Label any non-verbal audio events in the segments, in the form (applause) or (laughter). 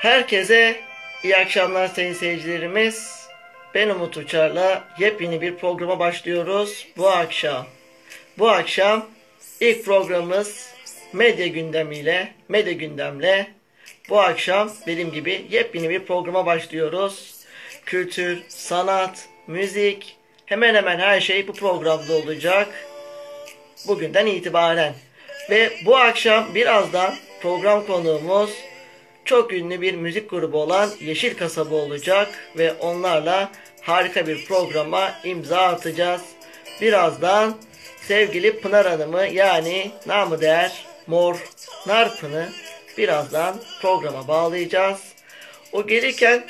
Herkese iyi akşamlar sayın seyircilerimiz. Ben Umut Uçar'la yepyeni bir programa başlıyoruz bu akşam. Bu akşam ilk programımız medya gündemiyle, medya gündemle bu akşam dediğim gibi yepyeni bir programa başlıyoruz. Kültür, sanat, müzik, hemen hemen her şey bu programda olacak. Bugünden itibaren. Ve bu akşam birazdan program konuğumuz çok ünlü bir müzik grubu olan Yeşil Kasaba olacak ve onlarla harika bir programa imza atacağız. Birazdan sevgili Pınar Hanım'ı yani namı değer Mor Narpın'ı birazdan programa bağlayacağız. O gelirken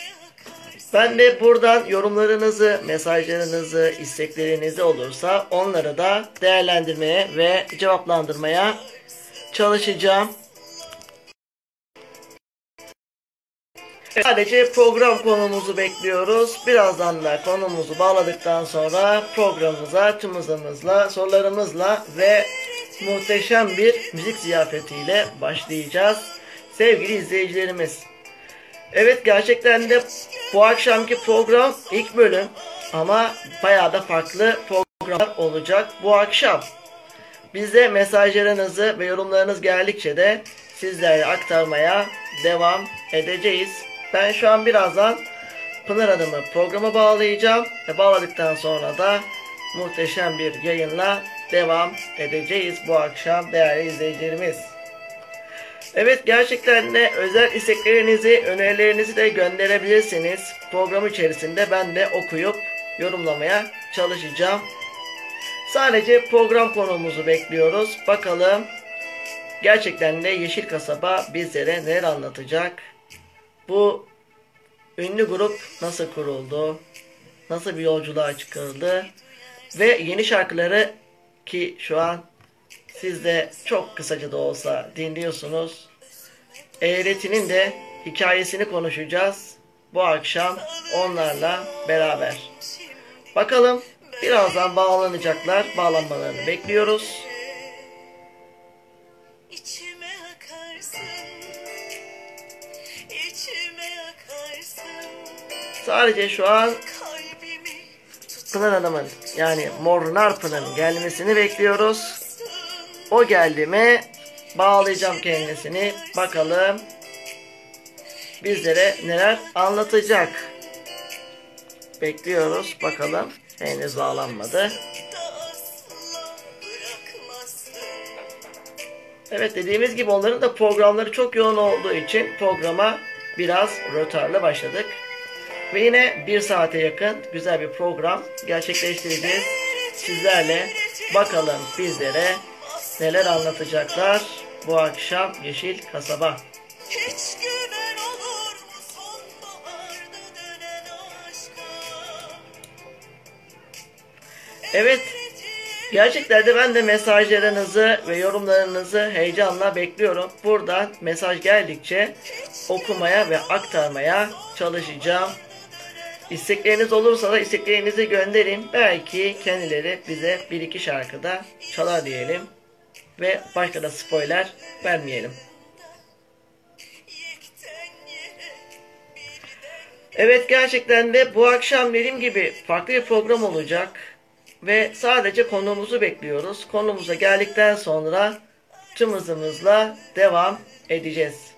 ben de buradan yorumlarınızı, mesajlarınızı, isteklerinizi olursa onları da değerlendirmeye ve cevaplandırmaya çalışacağım. Sadece program konumuzu bekliyoruz. Birazdan da konumuzu bağladıktan sonra programımıza tüm hızımızla, sorularımızla ve muhteşem bir müzik ziyafetiyle başlayacağız. Sevgili izleyicilerimiz. Evet gerçekten de bu akşamki program ilk bölüm ama bayağı da farklı programlar olacak bu akşam. Bize mesajlarınızı ve yorumlarınız geldikçe de sizlere aktarmaya devam edeceğiz. Ben şu an birazdan Pınar Hanım'ı programa bağlayacağım ve bağladıktan sonra da muhteşem bir yayınla devam edeceğiz bu akşam değerli izleyicilerimiz. Evet gerçekten de özel isteklerinizi, önerilerinizi de gönderebilirsiniz. Program içerisinde ben de okuyup yorumlamaya çalışacağım. Sadece program konumuzu bekliyoruz. Bakalım gerçekten de Yeşil Kasaba bizlere neler anlatacak? Bu ünlü grup nasıl kuruldu? Nasıl bir yolculuğa çıkarıldı? Ve yeni şarkıları ki şu an siz de çok kısaca da olsa dinliyorsunuz. Eğreti'nin de hikayesini konuşacağız. Bu akşam onlarla beraber. Bakalım birazdan bağlanacaklar. Bağlanmalarını bekliyoruz. Sadece şu an Pınar Hanım'ın yani Mor Narpı'nın gelmesini bekliyoruz. O geldi mi bağlayacağım kendisini. Bakalım bizlere neler anlatacak. Bekliyoruz bakalım. Henüz bağlanmadı. Evet dediğimiz gibi onların da programları çok yoğun olduğu için programa biraz rötarlı başladık. Ve yine bir saate yakın güzel bir program gerçekleştireceğiz. Sizlerle bakalım bizlere neler anlatacaklar bu akşam Yeşil Kasaba. Evet, gerçekten de ben de mesajlarınızı ve yorumlarınızı heyecanla bekliyorum. Buradan mesaj geldikçe okumaya ve aktarmaya çalışacağım. İstekleriniz olursa da isteklerinizi gönderin. Belki kendileri bize bir iki şarkıda çalar diyelim. Ve başka da spoiler vermeyelim. Evet gerçekten de bu akşam dediğim gibi farklı bir program olacak. Ve sadece konumuzu bekliyoruz. Konumuza geldikten sonra tüm hızımızla devam edeceğiz.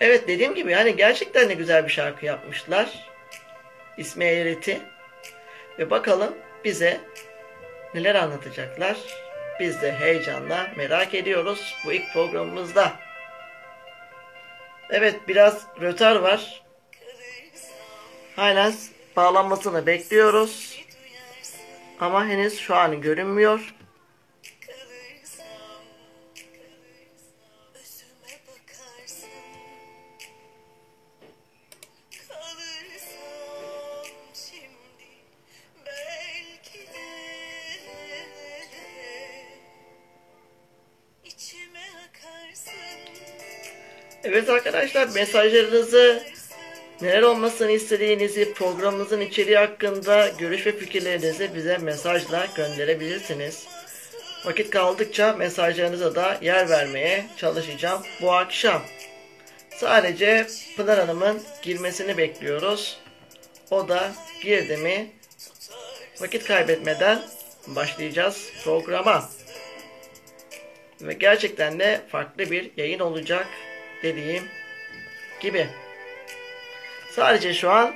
Evet dediğim gibi yani gerçekten de güzel bir şarkı yapmışlar. İsmi Eğreti. Ve bakalım bize neler anlatacaklar. Biz de heyecanla merak ediyoruz bu ilk programımızda. Evet biraz rötar var. Hala bağlanmasını bekliyoruz. Ama henüz şu an görünmüyor. Evet arkadaşlar mesajlarınızı Neler olmasını istediğinizi, programımızın içeriği hakkında görüş ve fikirlerinizi bize mesajla gönderebilirsiniz. Vakit kaldıkça mesajlarınıza da yer vermeye çalışacağım bu akşam. Sadece Pınar Hanım'ın girmesini bekliyoruz. O da girdi mi vakit kaybetmeden başlayacağız programa. Ve gerçekten de farklı bir yayın olacak dediğim gibi. Sadece şu an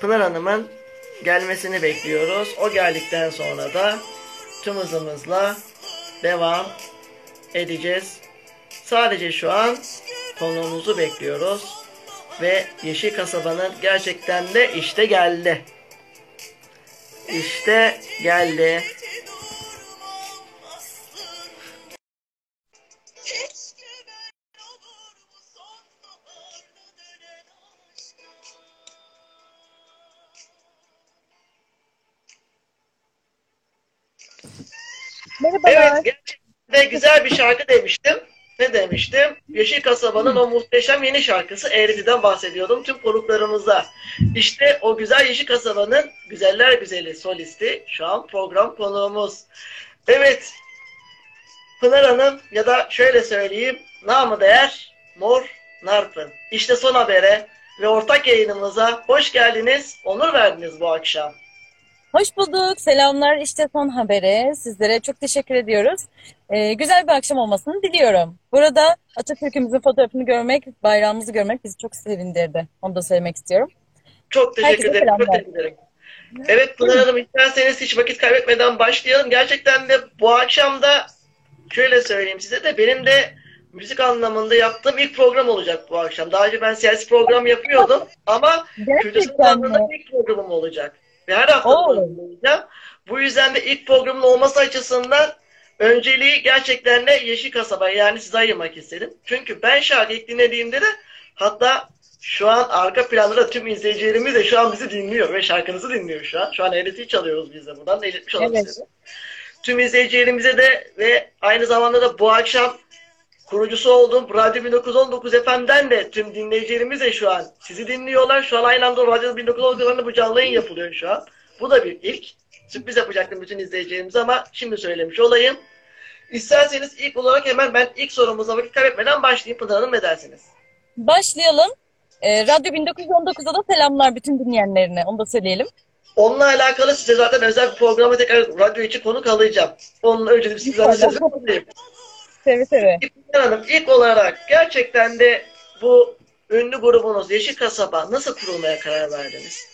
Pınar Hanım'ın gelmesini bekliyoruz. O geldikten sonra da tüm hızımızla devam edeceğiz. Sadece şu an konuğumuzu bekliyoruz. Ve Yeşil Kasaba'nın gerçekten de işte geldi. İşte geldi. Evet, gerçekten güzel bir şarkı demiştim. Ne demiştim? Yeşil Kasaba'nın o muhteşem yeni şarkısı Eğreti'den bahsediyordum tüm konuklarımıza. İşte o güzel Yeşil Kasaba'nın güzeller güzeli solisti şu an program konuğumuz. Evet, Pınar Hanım ya da şöyle söyleyeyim, namı değer Mor Narpın. İşte son habere ve ortak yayınımıza hoş geldiniz, onur verdiniz bu akşam. Hoş bulduk. Selamlar. İşte son habere. Sizlere çok teşekkür ediyoruz. Ee, güzel bir akşam olmasını diliyorum. Burada Atatürk'ümüzün fotoğrafını görmek, bayrağımızı görmek bizi çok sevindirdi. Onu da söylemek istiyorum. Çok teşekkür Herkese ederim. Çok selamlar. teşekkür ederim. Evet Pınar Hanım isterseniz hiç vakit kaybetmeden başlayalım. Gerçekten de bu akşam da şöyle söyleyeyim size de benim de müzik anlamında yaptığım ilk program olacak bu akşam. Daha önce ben siyasi program yapıyordum ama kültür Gerçekten anlamında mi? ilk programım olacak. Ve her hafta Oo. programlayacağım. Bu yüzden de ilk programın olması açısından önceliği gerçekten de Yeşil Kasaba yani size ayırmak istedim. Çünkü ben şarkı ilk dinlediğimde de hatta şu an arka planda da tüm izleyicilerimiz de şu an bizi dinliyor ve şarkınızı dinliyor şu an. Şu an eğletiyi çalıyoruz biz de buradan da iletmiş olalım Evet. size. Tüm izleyicilerimize de ve aynı zamanda da bu akşam kurucusu olduğum Radyo 1919 FM'den de tüm dinleyicilerimiz de şu an sizi dinliyorlar. Şu an aynı anda Radyo 1919 FM'de bu canlı yayın yapılıyor şu an. Bu da bir ilk. Sürpriz yapacaktım bütün izleyicilerimize ama şimdi söylemiş olayım. İsterseniz ilk olarak hemen ben ilk sorumuza vakit kaybetmeden başlayayım. Pınar Hanım ne dersiniz? Başlayalım. Ee, Radyo 1919'da da selamlar bütün dinleyenlerine. Onu da söyleyelim. Onunla alakalı size zaten özel bir programa tekrar radyo için konuk alacağım. Onun önce bir sizlerle İnşallah. Seve seve. Hanım ilk olarak gerçekten de bu ünlü grubunuz Yeşil Kasaba nasıl kurulmaya karar verdiniz?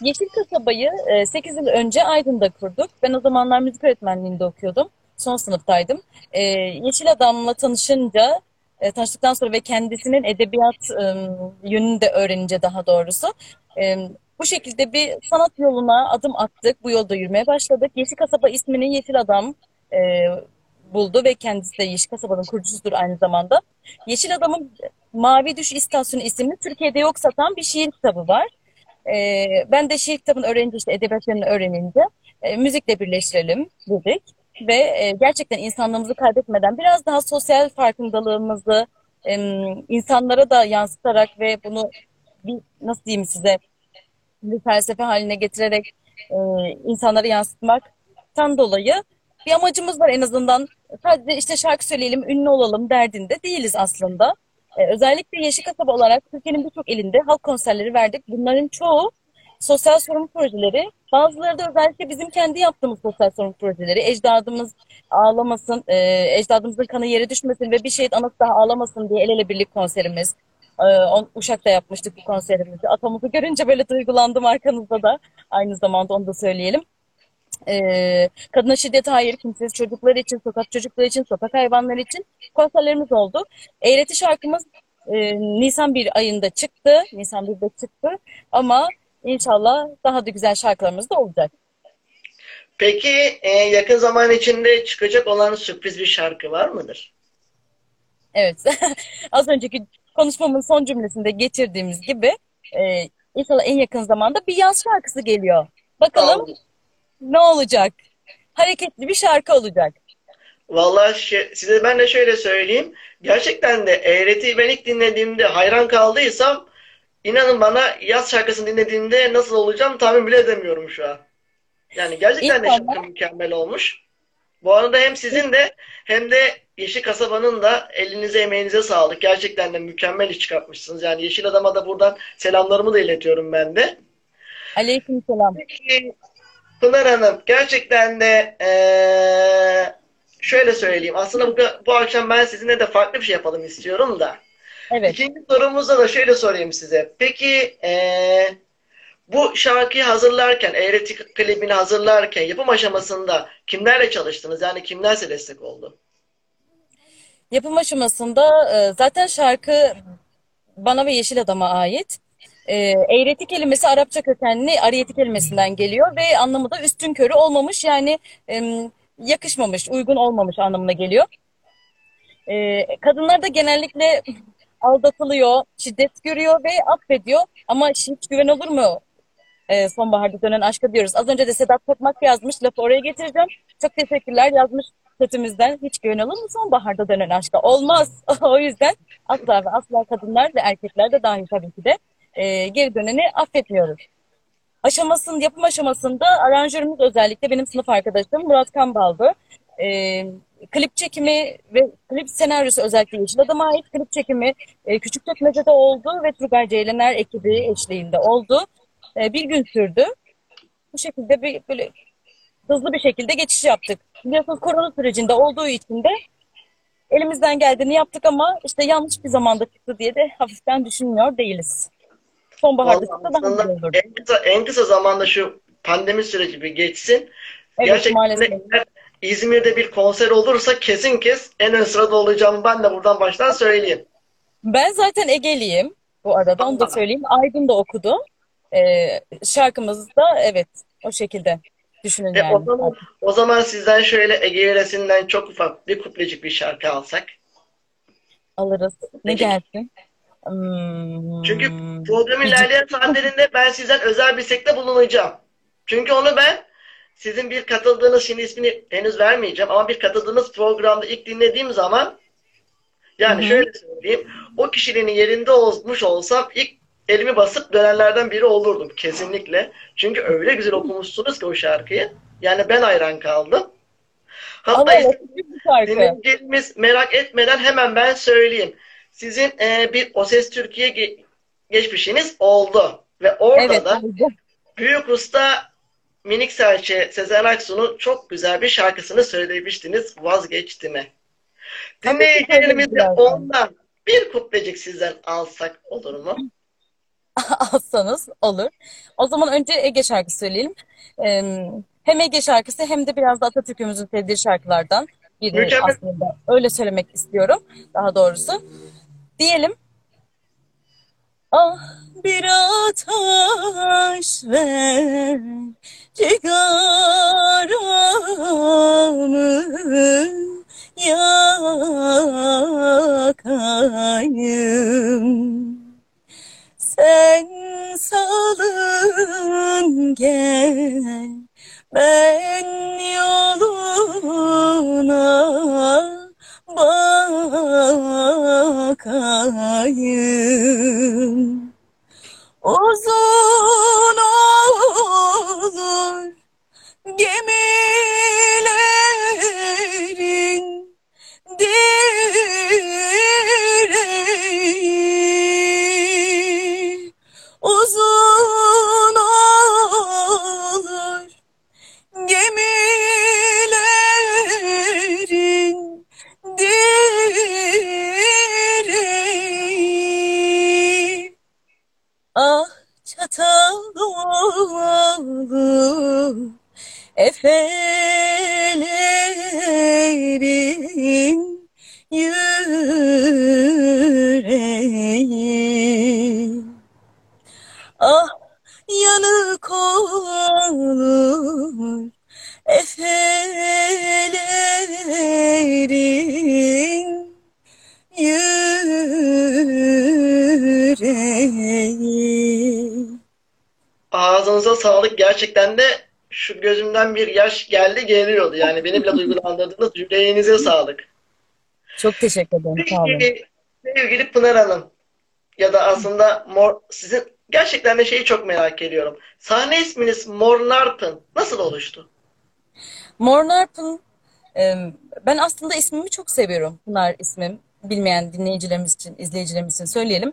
Yeşil Kasaba'yı 8 yıl önce Aydın'da kurduk. Ben o zamanlar müzik öğretmenliğinde okuyordum. Son sınıftaydım. E, Yeşil Adam'la tanışınca, e, tanıştıktan sonra ve kendisinin edebiyat e, yönünü de öğrenince daha doğrusu e, bu şekilde bir sanat yoluna adım attık. Bu yolda yürümeye başladık. Yeşil Kasaba ismini Yeşil Adam e, buldu ve kendisi de Yeşil Kasaba'nın kurucusudur aynı zamanda. Yeşil Adam'ın Mavi Düş İstasyonu isimli Türkiye'de yok satan bir şiir kitabı var. Ee, ben de şiir kitabını öğrenince işte edebiyat yönünü öğrenince e, müzikle birleştirelim dedik. Ve e, gerçekten insanlığımızı kaybetmeden biraz daha sosyal farkındalığımızı e, insanlara da yansıtarak ve bunu bir nasıl diyeyim size bir felsefe haline getirerek e, insanlara yansıtmaktan dolayı bir amacımız var en azından. Sadece işte şarkı söyleyelim, ünlü olalım derdinde değiliz aslında. Ee, özellikle Yeşil Kasaba olarak Türkiye'nin birçok ilinde halk konserleri verdik. Bunların çoğu sosyal sorumlu projeleri. Bazıları da özellikle bizim kendi yaptığımız sosyal sorumlu projeleri. Ecdadımız ağlamasın, e, ecdadımızın kanı yere düşmesin ve bir şehit anası daha ağlamasın diye el ele birlik konserimiz. On- Uşak'ta yapmıştık bu konserimizi. Atamızı görünce böyle duygulandım arkanızda da. Aynı zamanda onu da söyleyelim. Ee, kadına şiddet hayır, kimsesiz çocuklar için, sokak çocukları için, sokak hayvanları için konserlerimiz oldu. Eğreti şarkımız e, Nisan bir ayında çıktı. Nisan 1'de çıktı. Ama inşallah daha da güzel şarkılarımız da olacak. Peki e, yakın zaman içinde çıkacak olan sürpriz bir şarkı var mıdır? Evet. (laughs) Az önceki konuşmamın son cümlesinde getirdiğimiz gibi e, inşallah en yakın zamanda bir yaz şarkısı geliyor. Bakalım ne olacak? Hareketli bir şarkı olacak. Vallahi size ben de şöyle söyleyeyim. Gerçekten de Eğreti'yi ben ilk dinlediğimde hayran kaldıysam inanın bana yaz şarkısını dinlediğimde nasıl olacağım tahmin bile edemiyorum şu an. Yani gerçekten de İnşallah. şarkı mükemmel olmuş. Bu arada hem sizin de hem de Yeşil Kasaba'nın da elinize emeğinize sağlık. Gerçekten de mükemmel iş çıkartmışsınız. Yani Yeşil Adam'a da buradan selamlarımı da iletiyorum ben de. Aleykümselam. Peki Pınar Hanım gerçekten de eee, şöyle söyleyeyim. Aslında bu, bu akşam ben sizinle de farklı bir şey yapalım istiyorum da. Evet. İkinci sorumuzda da şöyle sorayım size. Peki eee, bu şarkıyı hazırlarken, Eğretik klibini hazırlarken yapım aşamasında kimlerle çalıştınız? Yani kimler size destek oldu? Yapım aşamasında e, zaten şarkı bana ve Yeşil Adam'a ait. E, eğreti kelimesi Arapça kökenli ariyeti kelimesinden geliyor ve anlamı da üstün körü olmamış yani em, yakışmamış, uygun olmamış anlamına geliyor. E, kadınlar da genellikle aldatılıyor, şiddet görüyor ve affediyor. Ama hiç güven olur mu? E, sonbaharda dönen aşka diyoruz. Az önce de Sedat Tokmak yazmış, lafı oraya getireceğim. Çok teşekkürler yazmış setimizden. Hiç güven olur mu sonbaharda dönen aşka? Olmaz. (laughs) O yüzden asla ve asla kadınlar ve erkekler de dahil tabii ki de e, geri döneni affetmiyoruz. Aşamasının, yapım aşamasında aranjörümüz özellikle benim sınıf arkadaşım Murat Kambal'dı. E, klip çekimi ve klip senaryosu özellikle Yeşil Adam'a ait klip çekimi e, Küçükçekmece'de oldu ve Turgay Ceylaner ekibi eşliğinde oldu. E, bir gün sürdü. Bu şekilde bir böyle hızlı bir şekilde geçiş yaptık. Biliyorsunuz korona sürecinde olduğu için de elimizden geldiğini yaptık ama işte yanlış bir zamanda çıktı diye de hafiften düşünmüyor değiliz. Sonbaharda daha güzel olurdu. en kısa, en kısa zamanda şu pandemi süreci bir geçsin. Evet Gerçekten maalesef. eğer İzmir'de bir konser olursa kesin kes en ön sırada olacağımı ben de buradan baştan söyleyeyim. Ben zaten Egeliyim bu arada onu da Allah. söyleyeyim. Aydın'da okudum. Ee, şarkımız da evet o şekilde düşünün E, o yani. zaman, o zaman sizden şöyle Ege yöresinden çok ufak bir kuplecik bir şarkı alsak. Alırız. Ne Peki. gelsin? Hmm, Çünkü programın ilerleyen saatlerinde ben sizden özel bir istekte bulunacağım. Çünkü onu ben sizin bir katıldığınız, şimdi ismini henüz vermeyeceğim ama bir katıldığınız programda ilk dinlediğim zaman yani Hı hı. şöyle söyleyeyim, o kişinin yerinde olmuş olsam ilk elimi basıp dönenlerden biri olurdum kesinlikle. Çünkü öyle güzel okumuşsunuz ki o şarkıyı. Yani ben hayran kaldım. Hatta şarkı. Dinleyicilerimiz merak etmeden hemen ben söyleyeyim. Sizin e, bir O Ses Türkiye ge- geçmişiniz oldu. Ve orada Evet, da oldu. Büyük Usta Minik Serçe Sezen Aksu'nun çok güzel bir şarkısını söylemiştiniz. Vazgeçti mi? Dinleyicilerimiz de ondan bir kuplecik sizden alsak olur mu? (laughs) alsanız olur. O zaman önce Ege şarkısı söyleyelim. Ee, hem Ege şarkısı hem de biraz da Atatürk'ümüzün sevdiği şarkılardan biri Mükemmel. aslında. Öyle söylemek istiyorum daha doğrusu. Diyelim. Ah bir ateş ver cigaramı yakayım. Sen salın gel ben yoluna bakayım. Uzun olur gemilerin direği Çataloğlu Efelerin yüreği Ah yanık olur Efelerin yüreği Ağzınıza sağlık. Gerçekten de şu gözümden bir yaş geldi geliyordu. Yani beni bile duygulandırdınız. Yüreğinize sağlık. Çok teşekkür ederim. Sağ olun. Sevgili, sevgili Pınar Hanım, ya da aslında mor, sizin gerçekten de şeyi çok merak ediyorum. Sahne isminiz Mornarp'ın nasıl oluştu? Mornarp'ın e, ben aslında ismimi çok seviyorum. Pınar ismim. Bilmeyen dinleyicilerimiz için, izleyicilerimiz için söyleyelim.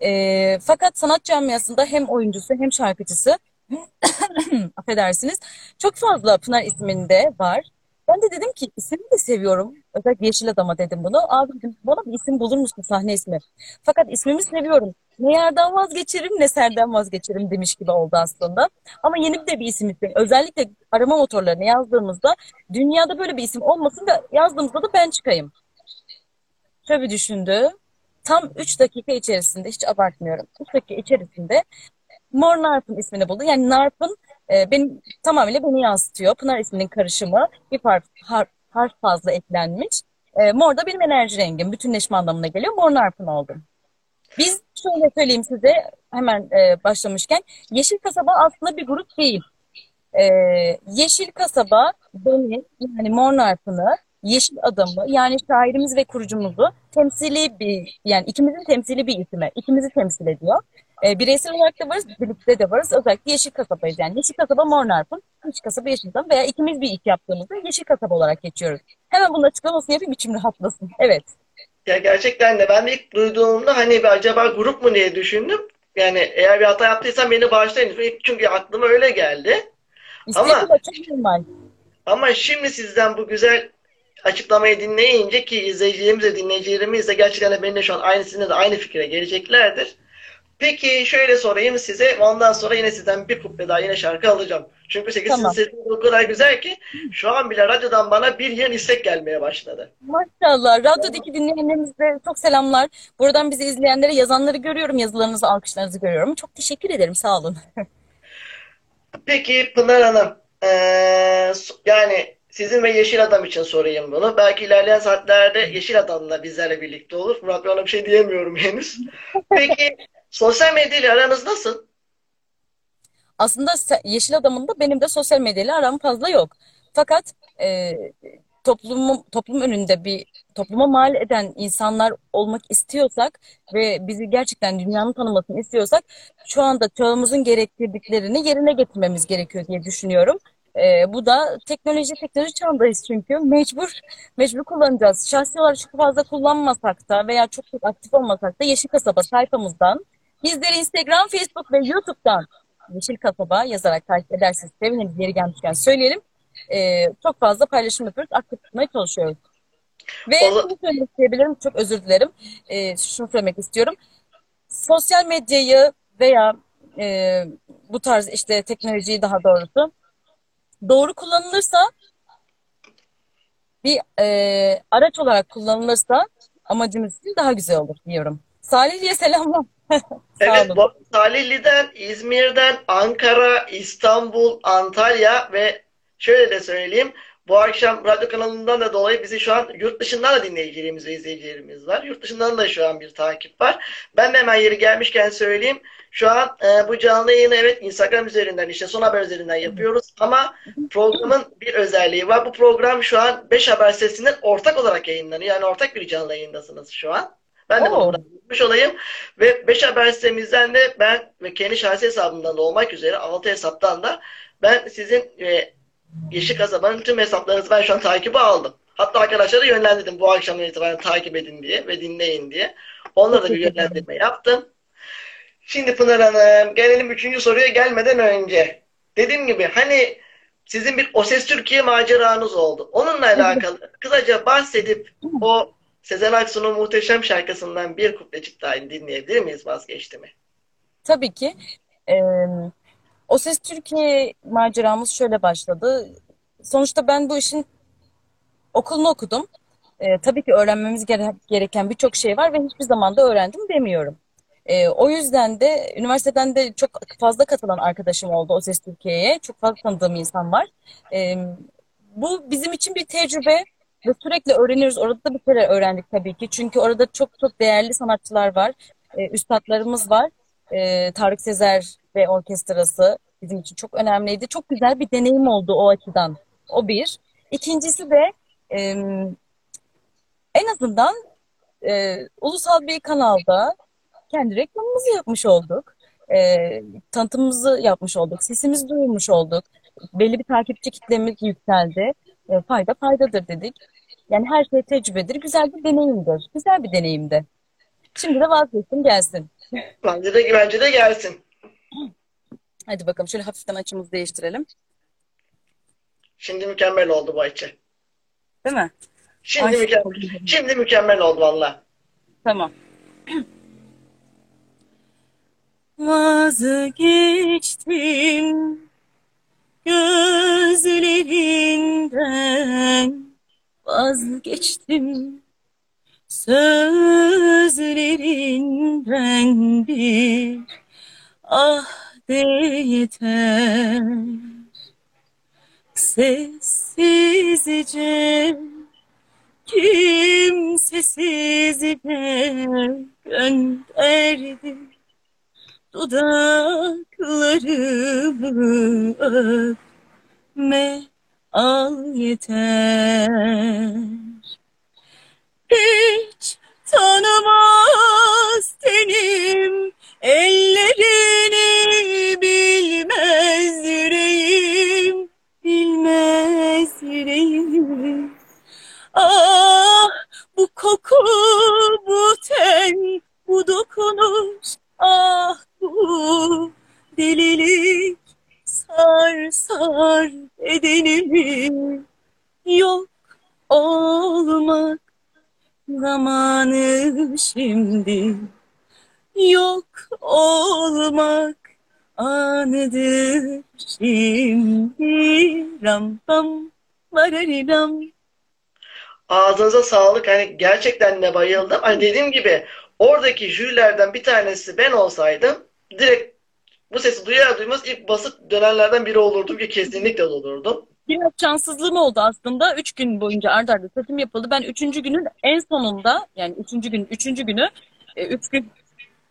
E, fakat sanat camiasında hem oyuncusu hem şarkıcısı (coughs) affedersiniz çok fazla Pınar isminde var. Ben de dedim ki ismini de seviyorum. Özellikle Yeşil Adam'a dedim bunu. Abi dedim bana bir isim bulur musun sahne ismi? Fakat ismimi seviyorum. Ne yerden vazgeçerim ne serden vazgeçerim demiş gibi oldu aslında. Ama yeni de bir isim istedim. Özellikle arama motorlarını yazdığımızda dünyada böyle bir isim olmasın da yazdığımızda da ben çıkayım. Şöyle düşündü. Tam 3 dakika içerisinde hiç abartmıyorum. 3 dakika içerisinde Mor Narp'ın ismini buldu. Yani Narp'ın e, benim, tamamıyla beni yansıtıyor. Pınar isminin karışımı. Bir harf, harf, harf fazla eklenmiş. E, mor da benim enerji rengim. Bütünleşme anlamına geliyor. Mor Narp'ın oldum. Biz şöyle söyleyeyim size hemen e, başlamışken. Yeşil Kasaba aslında bir grup değil. E, Yeşil Kasaba beni yani Mor Narp'ını Yeşil Adamı yani şairimiz ve kurucumuzu temsili bir yani ikimizin temsili bir ismi. İkimizi temsil ediyor. E, bireysel olarak da varız, birlikte de varız. Özellikle Yeşil Kasaba'yız. Yani Yeşil Kasaba Mor Narp'ın, Yeşil Kasaba Yeşil Adam veya ikimiz bir iş yaptığımızda Yeşil Kasaba olarak geçiyoruz. Hemen bunun açıklamasını yapayım içim rahatlasın. Evet. Ya gerçekten de ben de ilk duyduğumda hani bir acaba grup mu diye düşündüm. Yani eğer bir hata yaptıysam beni bağışlayın. Çünkü aklıma öyle geldi. İstedim ama, çok normal. Ama şimdi sizden bu güzel açıklamayı dinleyince ki izleyicilerimiz de dinleyicilerimiz de gerçekten de benimle şu an aynı sizinle de aynı fikre geleceklerdir. Peki şöyle sorayım size. Ondan sonra yine sizden bir kuple daha yine şarkı alacağım. Çünkü sizin tamam. sesiniz o kadar güzel ki şu an bile radyodan bana bir yıl istek gelmeye başladı. Maşallah. Radyodaki dinleyenlerimize çok selamlar. Buradan bizi izleyenlere yazanları görüyorum. Yazılarınızı, alkışlarınızı görüyorum. Çok teşekkür ederim. Sağ olun. Peki Pınar Hanım. Ee, yani sizin ve Yeşil Adam için sorayım bunu. Belki ilerleyen saatlerde Yeşil Adam'la bizlerle birlikte olur. Murat Bey ona bir şey diyemiyorum henüz. (laughs) Peki Sosyal medyayla aranız nasıl? Aslında Yeşil Adam'ın da benim de sosyal medyayla aram fazla yok. Fakat e, toplum, toplum önünde bir topluma mal eden insanlar olmak istiyorsak ve bizi gerçekten dünyanın tanımasını istiyorsak şu anda çağımızın gerektirdiklerini yerine getirmemiz gerekiyor diye düşünüyorum. E, bu da teknoloji teknoloji çağındayız çünkü mecbur mecbur kullanacağız. Şahsi olarak çok fazla kullanmasak da veya çok çok aktif olmasak da Yeşil Kasaba sayfamızdan Bizleri Instagram, Facebook ve YouTube'dan Yeşil Kasaba yazarak takip ederseniz seviniriz. Yeri gelmişken söyleyelim. Ee, çok fazla paylaşım yapıyoruz. Aktif tutmaya çalışıyoruz. Ve şunu söylemek isteyebilirim. Çok özür dilerim. Ee, şunu söylemek istiyorum. Sosyal medyayı veya e, bu tarz işte teknolojiyi daha doğrusu doğru kullanılırsa bir e, araç olarak kullanılırsa amacımız için daha güzel olur diyorum. Salihli'ye selamlar. (laughs) evet, bu, Salihli'den, İzmir'den, Ankara, İstanbul, Antalya ve şöyle de söyleyeyim. Bu akşam radyo kanalından da dolayı bizi şu an yurt dışından da dinleyicilerimiz ve izleyicilerimiz var. Yurt dışından da şu an bir takip var. Ben de hemen yeri gelmişken söyleyeyim. Şu an e, bu canlı yayını evet Instagram üzerinden işte son haber üzerinden yapıyoruz ama programın bir özelliği var. Bu program şu an 5 haber sesinden ortak olarak yayınlanıyor. Yani ortak bir canlı yayındasınız şu an. Ben de bunu yapmış olayım. Ve 5 haber sitemizden de ben ve kendi şahsi hesabımdan da olmak üzere 6 hesaptan da ben sizin e, Yeşil Kasaba'nın tüm hesaplarınızı ben şu an takibi aldım. Hatta arkadaşları yönlendirdim bu akşam itibaren takip edin diye ve dinleyin diye. Onlara da bir yönlendirme yaptım. Şimdi Pınar Hanım gelelim üçüncü soruya gelmeden önce. Dediğim gibi hani sizin bir O Ses Türkiye maceranız oldu. Onunla alakalı kısaca bahsedip o Sezen Aksu'nun muhteşem şarkısından bir kuplecik daha dinleyebilir miyiz vazgeçti mi? Tabii ki. Ee, o Ses Türkiye maceramız şöyle başladı. Sonuçta ben bu işin okulunu okudum. Ee, tabii ki öğrenmemiz gereken birçok şey var ve hiçbir zaman da öğrendim demiyorum. Ee, o yüzden de üniversiteden de çok fazla katılan arkadaşım oldu O Ses Türkiye'ye. Çok fazla tanıdığım insan var. Ee, bu bizim için bir tecrübe ve sürekli öğreniyoruz. Orada da bir kere öğrendik tabii ki. Çünkü orada çok çok değerli sanatçılar var. E, üstadlarımız var. E, Tarık Sezer ve orkestrası bizim için çok önemliydi. Çok güzel bir deneyim oldu o açıdan. O bir. İkincisi de e, en azından e, ulusal bir kanalda kendi reklamımızı yapmış olduk. E, tanıtımımızı yapmış olduk. Sesimizi duyurmuş olduk. Belli bir takipçi kitlemiz yükseldi. E, fayda faydadır dedik. Yani her şey tecrübedir. Güzel bir deneyimdir. Güzel bir deneyimdi. Şimdi de vazgeçtim gelsin. Bence de, bence de gelsin. Hadi bakalım şöyle hafiften açımızı değiştirelim. Şimdi mükemmel oldu bu açı. Değil mi? Şimdi Ay, mükemmel. Şimdi mükemmel oldu valla. Tamam. (clears throat) Vazgeçtim gözlerinden vazgeçtim sözlerinden bir ah de yeter sessizce kimsesizce gönderdim dudaklarımı öpme al yeter. Hiç tanımaz tenim ellerini bilmez yüreğim bilmez yüreğim. Ah bu koku bu ten bu dokunuş ah bu delilik sar sar bedenimi yok olmak zamanı şimdi yok olmak anıdır şimdi ram pam varariram Ağzınıza sağlık. Hani gerçekten de bayıldım. Hani dediğim gibi oradaki jürilerden bir tanesi ben olsaydım direkt bu sesi duyar duymaz ilk basıp dönenlerden biri olurdum ki kesinlikle olurdum. Biraz şanssızlığım oldu aslında. Üç gün boyunca arda arda seçim yapıldı. Ben üçüncü günün en sonunda yani üçüncü gün üçüncü günü e, üç gün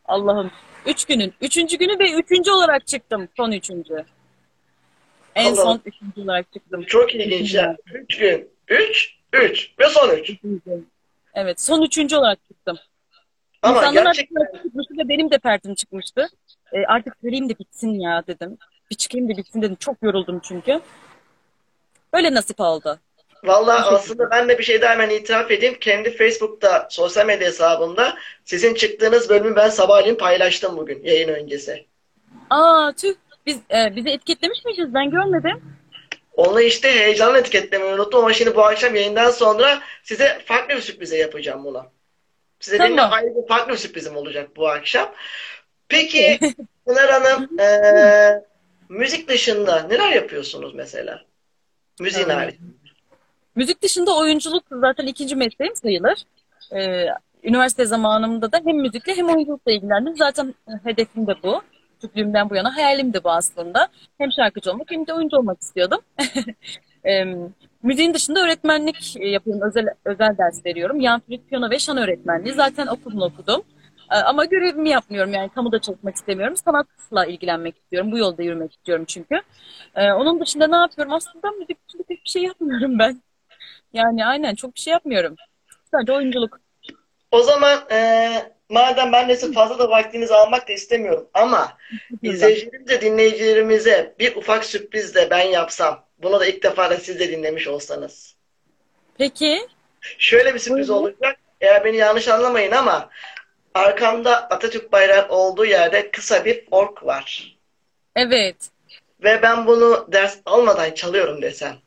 Allah'ım üç günün üçüncü günü ve üçüncü olarak çıktım. Son üçüncü. En Allah'ım. son üçüncü olarak çıktım. Çok ilginç ya. Üç gün. Üç, üç ve son üç. Üçüncü. Evet son üçüncü olarak çıktım. Ama İnsanların gerçekten çıkmıştı ve benim de pertim çıkmıştı. E, artık söyleyeyim de bitsin ya dedim. Bir çıkayım da bitsin dedim. Çok yoruldum çünkü. Böyle nasip oldu. Teşekkür aslında ben de bir şey daha hemen itiraf edeyim. Kendi Facebook'ta, sosyal medya hesabımda sizin çıktığınız bölümü ben sabahleyin paylaştım bugün yayın öncesi. Aa tüh. Biz, e, bizi etiketlemiş miyiz? Ben görmedim. Onu işte heyecanla etiketlemeyi unuttum ama şimdi bu akşam yayından sonra size farklı bir sürprize yapacağım bunu. Size benim Tamam. ayrı bir farklı bir sürprizim olacak bu akşam. Peki (laughs) Pınar Hanım, eee, müzik dışında neler yapıyorsunuz mesela? Müziğin Evet. harici. Müzik dışında oyunculuk zaten ikinci mesleğim sayılır. Ee, üniversite zamanımda da hem müzikle hem oyunculukla ilgilendim. Zaten hedefim de bu. Küçüklüğümden bu yana hayalim de bu aslında. Hem şarkıcı olmak hem de oyuncu olmak istiyordum. (laughs) Ee, müziğin dışında öğretmenlik yapıyorum. Özel, özel ders veriyorum. Yan flüt, piyano ve şan öğretmenliği. Zaten okulunu okudum. Ee, ama görevimi yapmıyorum. Yani kamuda çalışmak istemiyorum. Sanatla ilgilenmek istiyorum. Bu yolda yürümek istiyorum çünkü. Ee, onun dışında ne yapıyorum? Aslında müzik dışında pek bir şey yapmıyorum ben. Yani aynen çok bir şey yapmıyorum. Sadece oyunculuk. O zaman eee, madem ben de fazla da vaktinizi almak da istemiyorum ama (laughs) izleyicilerimize, dinleyicilerimize bir ufak sürpriz de ben yapsam. Bunu da ilk defa da siz de dinlemiş olsanız. Peki. Şöyle bir sürpriz Buyurun. olacak. Eğer beni yanlış anlamayın ama arkamda Atatürk bayrağı olduğu yerde kısa bir ork var. Evet. Ve ben bunu ders almadan çalıyorum desem.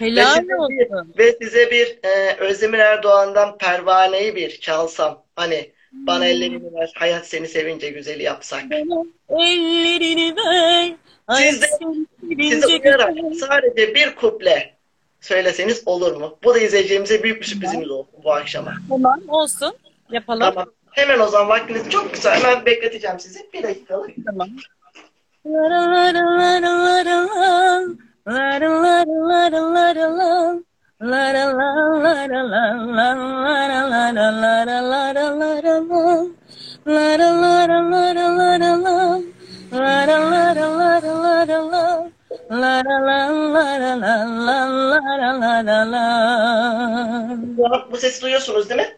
Ve Helal bir, olsun. ve size bir e, Özdemir Erdoğan'dan Pervane'yi bir çalsam. Hani bana ellerini ver, hayat seni sevince güzeli yapsak. Bana ellerini ver. Ay Siz de- seni Size uyarak güzel. sadece bir kuple söyleseniz olur mu? Bu da izleyicilerimize büyük bir sürprizimiz olsun bu akşama. Tamam olsun. Yapalım. Tamam. Hemen o zaman vaktiniz çok kısa. Hemen bekleteceğim sizi. Bir dakikalık. Tamam. Bu sesi duyuyorsunuz değil mi?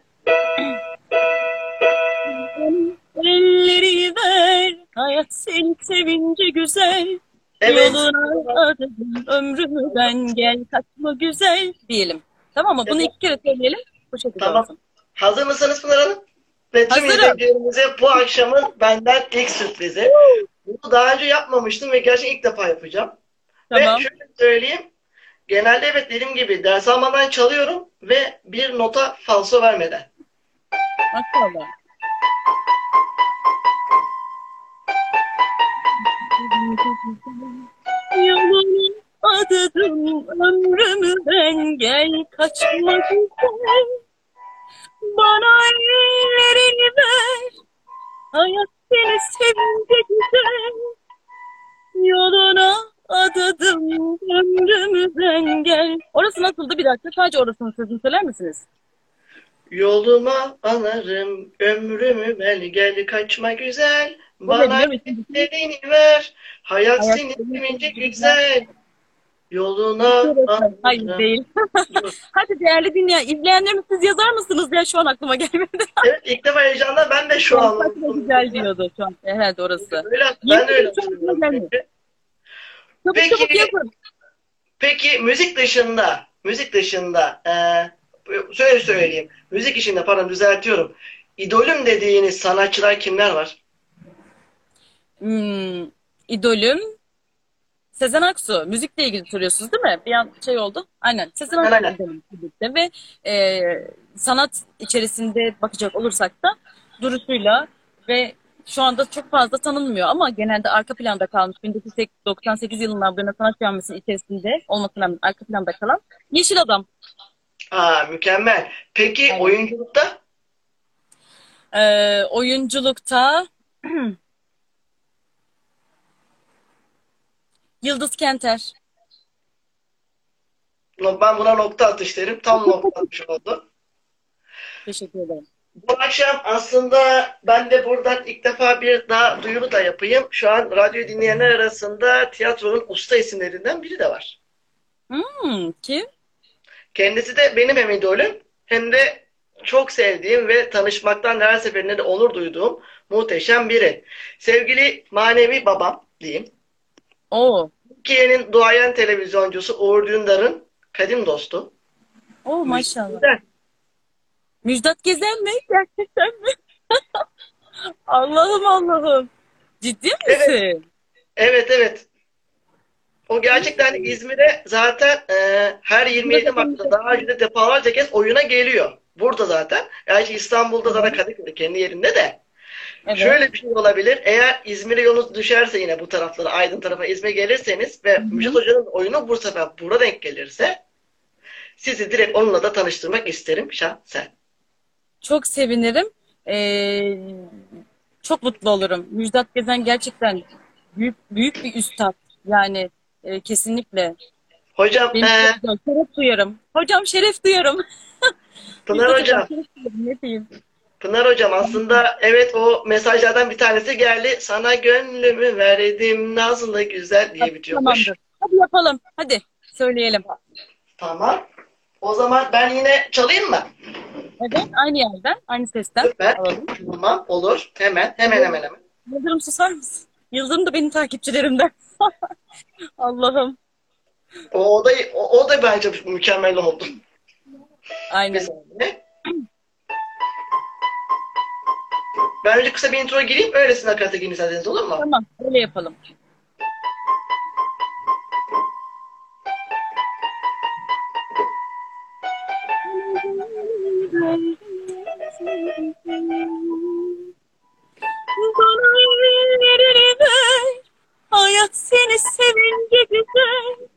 Elleri ver, hayat seni sevince güzel. Evet. Yoluna adadım ömrümü ben gel kaçma güzel diyelim. Tamam mı? Bunu Evet. iki kere söyleyelim. Bu şekilde Tamam. olsun. Hazır mısınız Pınar Hanım? Ve tüm Hazırım. izleyicilerimize bu akşamın benden ilk sürprizi. Bunu daha önce yapmamıştım ve gerçekten ilk defa yapacağım. Tamam. Ve şöyle söyleyeyim. Genelde evet dediğim gibi ders almadan çalıyorum ve bir nota falso vermeden. Maşallah. Yolunu adadım ömrümü ben gel kaçma güzel. Bana ellerini ver. Hayat seni sevince güzel. Yoluna adadım ömrümü ben gel. Orası nasıldı bir dakika? Sadece orasının sözünü söyler misiniz? Yoluma anarım ömrümü ver gel kaçma güzel. Bana ellerini ver. Hayat Hayat seni seni sevince güzel. Yoluna Hayır anarım. değil. (laughs) Hadi değerli dinleyen, izleyenlerimiz siz yazar mısınız ya şu an aklıma gelmedi. (laughs) Evet ilk defa heyecanla ben de şu an güzel diyordu şu an. Herhalde orası. Öyle, ben de öyle düşünüyorum. gelmiyor. Çabuk Peki. çabuk yapın. Peki müzik dışında, müzik dışında eee şöyle söyleyeyim. Müzik işinde pardon düzeltiyorum. İdolüm dediğiniz sanatçılar kimler var? Hmm, idolüm Sezen Aksu. Müzikle ilgili soruyorsunuz değil mi? Bir an şey oldu. Aynen. Sezen Aksu aynen. birlikte ve e, sanat içerisinde bakacak olursak da duruşuyla ve şu anda çok fazla tanınmıyor ama genelde arka planda kalmış 1998 yılından bu yana sanat camiasının içerisinde olmasına rağmen arka planda kalan Yeşil Adam. Aa mükemmel. Peki Aynen. oyunculukta? Ee, oyunculukta (clears throat) Yıldız Kenter. Ben buna nokta atış derim. Tam nokta atış oldu. Teşekkür ederim. Bu akşam aslında ben de buradan ilk defa bir daha duyuru da yapayım. Şu an radyo dinleyenler arasında tiyatronun usta isimlerinden biri de var. Hmm, kim? Kendisi de benim hem idolüm hem de çok sevdiğim ve tanışmaktan her seferinde de onur duyduğum muhteşem biri. Sevgili manevi babam diyeyim. Oo. Türkiye'nin duayen televizyoncusu Uğur Dündar'ın kadim dostu. Oo maşallah. Güzel. Müjdat Gezen mi? (laughs) Gerçekten mi? Allah'ım Allah'ım. Ciddi Evet. misin? Evet evet. O gerçekten İzmir'e zaten e, her 27 Mart'ta daha önce de defalarca kez oyuna geliyor. Burada zaten. Gerçi İstanbul'da zaten Kadıköy'de kendi yerinde de. Evet. Şöyle bir şey olabilir. Eğer İzmir'e yolunuz düşerse yine bu taraflara, Aydın tarafa İzmir'e gelirseniz ve Müjdat Hoca'nın oyunu bu sefer burada denk gelirse sizi direkt onunla da tanıştırmak isterim şahsen. Çok sevinirim. Ee, çok mutlu olurum. Müjdat Gezen gerçekten büyük büyük bir üstad. Yani e, kesinlikle. Hocam, Benim e, güzel. Şeref duyarım. Hocam şeref duyarım. (laughs) Pınar Hocam. Ne diyeyim? Pınar Hocam aslında evet o mesajlardan bir tanesi geldi. Sana gönlümü verdim nazlı güzel diye bitiyormuş. Tamamdır. Hadi yapalım. Hadi söyleyelim. Tamam. O zaman ben yine çalayım mı? Evet, aynı yerden, aynı sesten Süper. alalım. Tamam, olur. Hemen, hemen hemen hemen. Yıldırım susar mısın? Yıldırım da benim takipçilerimden. (laughs) Allah'ım. O, o da o, o da bence mükemmel oldu. Aynen. Ben önce kısa bir intro gireyim, öylesine akarata gireyim isterseniz olur mu? Tamam, öyle yapalım. Ver, (laughs) hayat seni sevince güzel.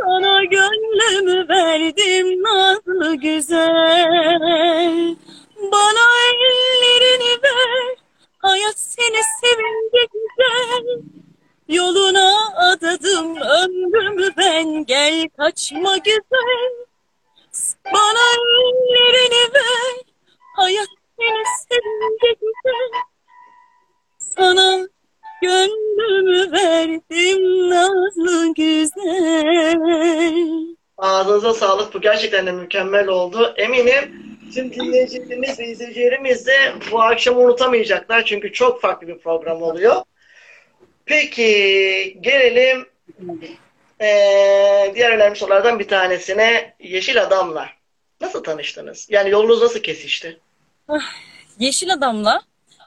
Sana gönlümü verdim nazlı güzel. Bana ellerini ver, hayat seni sevince güzel. Yoluna adadım ömrümü ben gel kaçma güzel. Bana ellerini ver, hayat seni sevince güzel. Sana gönlümü verdim nazlı güzel. Ağzınıza sağlık. Bu gerçekten de mükemmel oldu. Eminim tüm dinleyicilerimiz ve izleyicilerimiz de bu akşamı unutamayacaklar. Çünkü çok farklı bir program oluyor. Peki gelelim eee, diğer önemli sorulardan bir tanesine. Yeşil Adam'la nasıl tanıştınız? Yani yolunuz nasıl kesişti? Yeşil Adam'la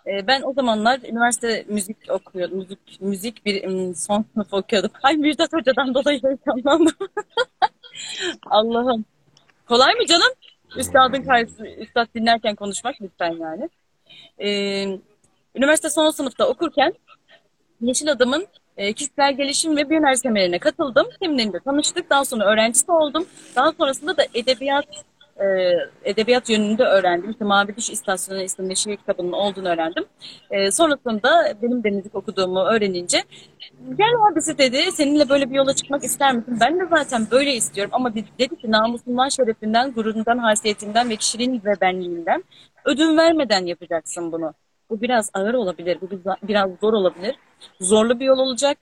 e, ben o zamanlar üniversite müzik okuyordum. Müzik, müzik bir son sınıf okuyordum. Ay Müjdat Hoca'dan dolayı heyecanlandım. (laughs) Allah'ım. Kolay mı canım? Üstadın karşısında, üstad dinlerken konuşmak lütfen yani. Ee, üniversite son sınıfta okurken Yeşil Adam'ın e, kişisel gelişim ve biyoner seminerine katıldım. Seminerde tanıştık. Daha sonra öğrencisi oldum. Daha sonrasında da edebiyat e, edebiyat yönünde öğrendim. İşte Mavi Düş İstasyonu isimli şiir kitabının olduğunu öğrendim. E, sonrasında benim de müzik okuduğumu öğrenince gel abisi dedi seninle böyle bir yola çıkmak ister misin? Ben de zaten böyle istiyorum ama dedi, dedi ki namusundan, şerefinden, gururundan, haysiyetinden ve kişiliğin ve benliğinden ödün vermeden yapacaksın bunu. Bu biraz ağır olabilir, bu biraz zor olabilir. Zorlu bir yol olacak.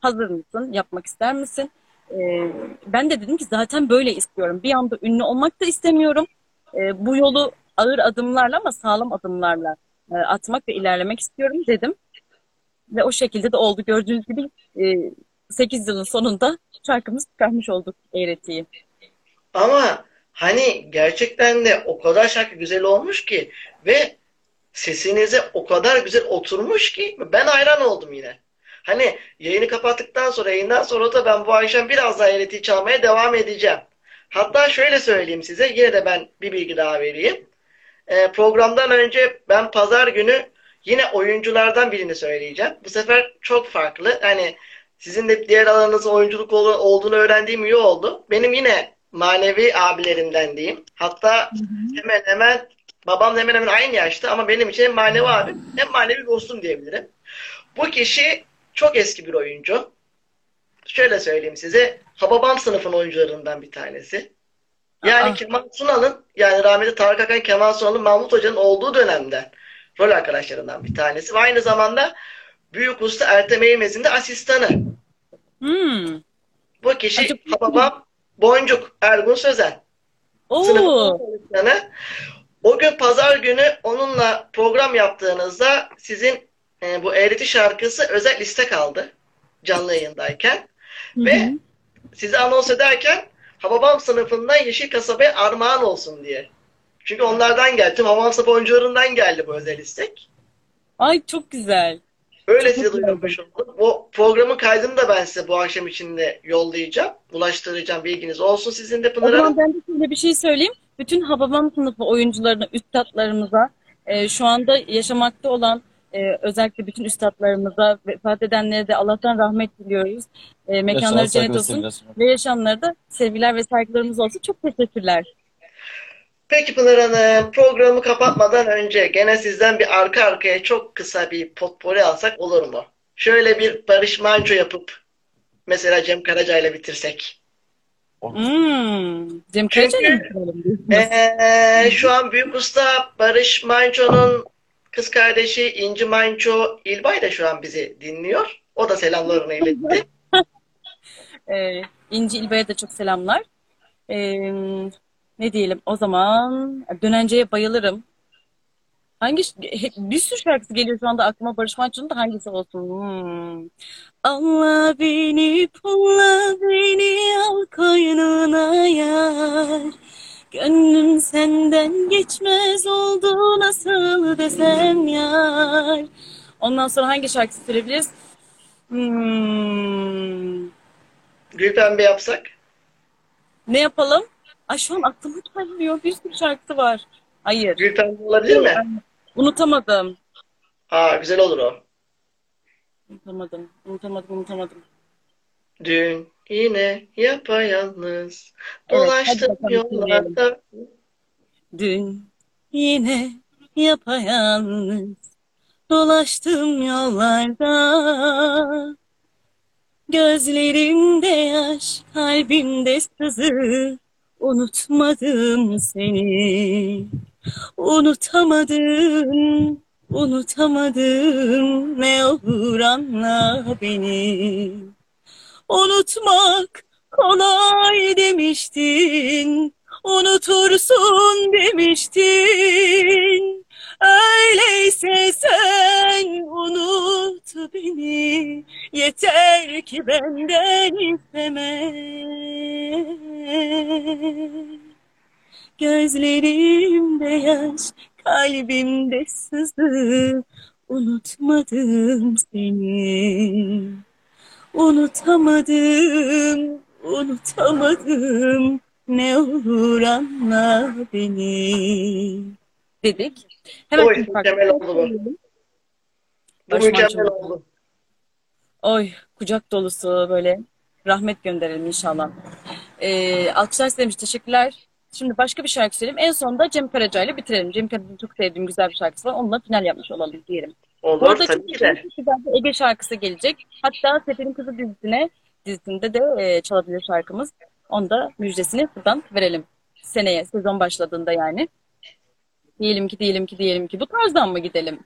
Hazır mısın? Yapmak ister misin? Ee, ben de dedim ki zaten böyle istiyorum. Bir anda ünlü olmak da istemiyorum. Ee, bu yolu ağır adımlarla ama sağlam adımlarla e, atmak ve ilerlemek istiyorum dedim. Ve o şekilde de oldu. Gördüğünüz gibi e, 8 yılın sonunda şarkımızı çıkarmış olduk Eğreti'yi. Ama hani gerçekten de o kadar şarkı güzel olmuş ki ve sesinize o kadar güzel oturmuş ki ben hayran oldum yine. Hani yayını kapattıktan sonra yayından sonra da ben bu akşam biraz daha Eğreti'yi çalmaya devam edeceğim. Hatta şöyle söyleyeyim size yine de ben bir bilgi daha vereyim. Ee, programdan önce ben pazar günü yine oyunculardan birini söyleyeceğim. Bu sefer çok farklı. Hani sizin de diğer alanınızın oyunculuk ol- olduğunu öğrendiğim iyi oldu. Benim yine manevi abilerimden diyeyim. Hatta hemen hemen babam hemen hemen aynı yaşta ama benim için hem manevi abim hem manevi dostum diyebilirim. Bu kişi çok eski bir oyuncu. Şöyle söyleyeyim size. Hababam sınıfın oyuncularından bir tanesi. Yani Aa. Kemal Sunal'ın yani rahmetli Tarık Akan Kemal Sunal'ın Mahmut Hoca'nın olduğu dönemden rol arkadaşlarından bir tanesi. Ve aynı zamanda Büyük Usta Ertem Eğmez'in de asistanı. Hmm. Bu kişi çok Hababam Boncuk Ergun Sözen. Sınıfın Oo. çalışanı. O gün pazar günü onunla program yaptığınızda sizin e, bu Eğreti şarkısı özel liste kaldı. Canlı yayındayken. Hı Ve hı. sizi anons ederken Hababam sınıfından Yeşil Kasaba'ya armağan olsun diye. Çünkü onlardan geldi. Tüm Hababam sınıfı oyuncularından geldi bu özel istek. Ay çok güzel. Öyle Çok size duyurmuş oldum. O programın kaydını da ben size bu akşam içinde yollayacağım. Ulaştıracağım. Bilginiz olsun sizin de Pınar Hanım. ben de şöyle bir şey söyleyeyim. Bütün Hababam sınıfı oyuncularına, üstadlarımıza, e, şu anda yaşamakta olan e, özellikle bütün üstadlarımıza, vefat edenlere de Allah'tan rahmet diliyoruz. E, mekanları Yaşar cennet olsun ve yaşayanlara da sevgiler ve saygılarımız olsun. Çok teşekkürler. Peki Pınar Hanım, programı kapatmadan önce gene sizden bir arka arkaya çok kısa bir potpori alsak olur mu? Şöyle bir Barış Manço yapıp mesela Cem Karaca ile bitirsek. Hmm. Cem soralım diyorsunuz? Ee, şu an Büyük Usta Barış Manço'nun kız kardeşi İnci Manço İlbay da şu an bizi dinliyor. O da selamlarını iletti. (laughs) Ee, İnci İlbay'a da çok selamlar. Ee, ne diyelim o zaman Dönence'ye bayılırım. Hangi bir sürü şarkısı geliyor şu anda aklıma Barış Manço'nun da hangisi olsun? Hmm. Allah beni pulla beni al koynuna yar. Gönlüm senden geçmez oldu nasıl desem yar. Ondan sonra hangi şarkı söyleyebiliriz? Hmm. Gülpembe yapsak. Ne yapalım? Ay şu an aklıma gelmiyor. Bir sürü şarkısı var. Hayır. Gülpembe olabilir mi? Unutamadım. Aa güzel olur o. Unutamadım. Unutamadım. Unutamadım. Dün yine yapayalnız Evet, dolaştım dinleyelim. yollarda. Dün yine yapayalnız dolaştım yollarda. Gözlerimde yaş, kalbimde sızı. Unutmadım seni. Unutamadım, unutamadım. Ne olur anla beni. Unutmak kolay demiştin. Unutursun demiştin. Öyleyse sen unut beni. benden isteme. Gözlerimde yaş, kalbimde sızı, unutmadım seni. Unutamadım, unutamadım, ne olur anla beni. Dedik. Hemen Oy, şimdi farklı mükemmel oldu bu. Bu mükemmel oldu. Oy kucak dolusu böyle rahmet gönderelim inşallah. Ee, alkışlar istemiş teşekkürler. Şimdi başka bir şarkı söyleyeyim. En sonunda Cem Karaca ile bitirelim. Cem Karaca'nın çok sevdiğim güzel bir şarkısı var. Onunla final yapmış olalım diyelim. Bu Olur arada tabii ki de. Ege şarkısı gelecek. Hatta Sefer'in Kızı dizisine dizisinde de e, çalabilir şarkımız. Onu da müjdesini buradan verelim. Seneye sezon başladığında yani. Diyelim ki diyelim ki diyelim ki bu tarzdan mı gidelim?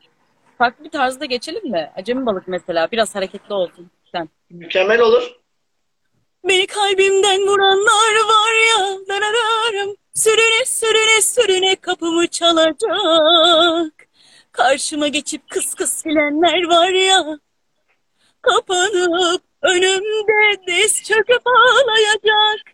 Farklı bir tarzda geçelim mi? Acemi balık mesela biraz hareketli olsun. Sen. Mükemmel olur. Beni kalbimden vuranlar var ya darararım Sürüne sürüne sürüne kapımı çalacak Karşıma geçip kıs kıs gülenler var ya. Kapanıp önümde diz çöküp ağlayacak.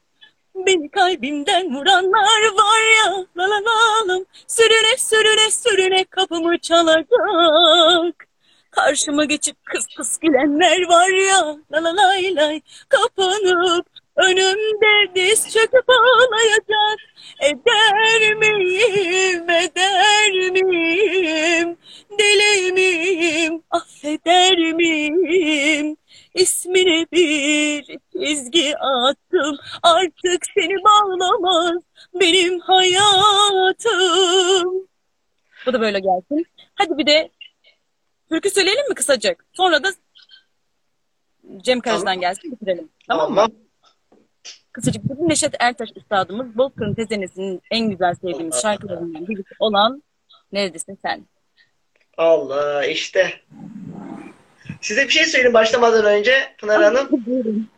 Beni kalbimden vuranlar var ya. La la la lam. Sürüne sürüne sürüne kapımı çalacak. Karşıma geçip kıs kıs gülenler var ya. La la lay lay. Kapanıp önümde diz çöküp ağlayacak eder miyim eder miyim deli miyim affeder miyim ismine bir çizgi attım artık seni bağlamaz benim hayatım bu da böyle gelsin hadi bir de Türkü söyleyelim mi kısacık? Sonra da Cem Karaca'dan Tamam. gelsin bitirelim. Tamam mı? Kısacık bugün Neşet Ertaş üstadımız Bozkır'ın Tezenesi'nin en güzel sevdiğimiz şarkılarından birisi olan Neredesin Sen? Allah işte. Size bir şey söyleyeyim başlamadan önce Pınar Hanım.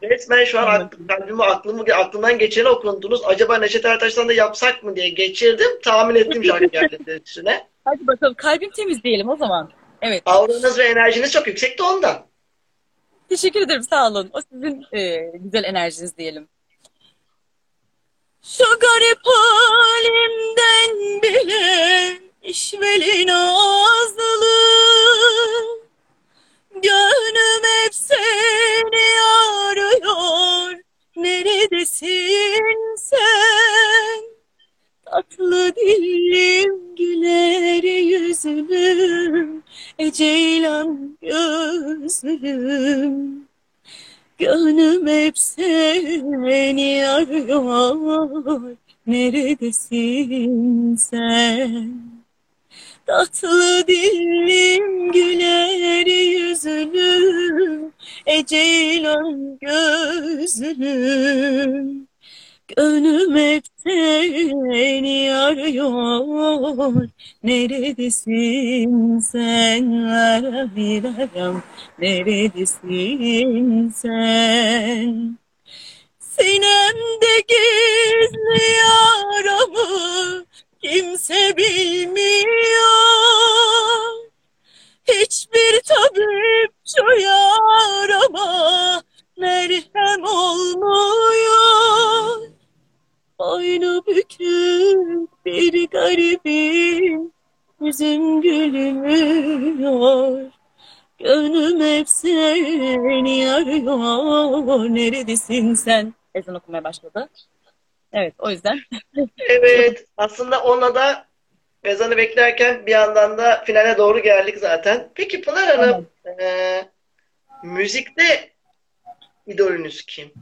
Resmen şu an aklım, kalbimi, aklımı, aklımdan geçeni okundunuz. Acaba Neşet Ertaş'tan da yapsak mı diye geçirdim. Tahmin ettim şarkı (laughs) geldi üstüne. Hadi bakalım kalbim temiz diyelim o zaman. Evet. Auranız ve enerjiniz çok yüksekti ondan. Teşekkür ederim sağ olun. O sizin e, güzel enerjiniz diyelim. Şu garip halimden bile işveli nazlı Gönlüm hep seni arıyor. Neredesin sen? Tatlı dilim güler yüzüm E ceylan gözlüm Gönlüm hep seni arıyor Neredesin sen? Tatlı dilim güler yüzlüm E ceylan gözlüm Gönlüm seni arıyor. Neredesin sen? Arayırarım Neredesin sen? Sinemde gizli yaramı Kimse bilmiyor. Hiçbir tabip şu yarama merhem olmuyor. Boynu bükük bir garibim, yüzüm gülmüyor. Gönlüm hep seni arıyor. Neredesin sen? Ezan okumaya başladı. Evet, o yüzden. (laughs) Evet. Aslında onunla da ezanı beklerken bir yandan da finale doğru geldik zaten. Peki Pınar Hanım, e, müzikte idolünüz kim?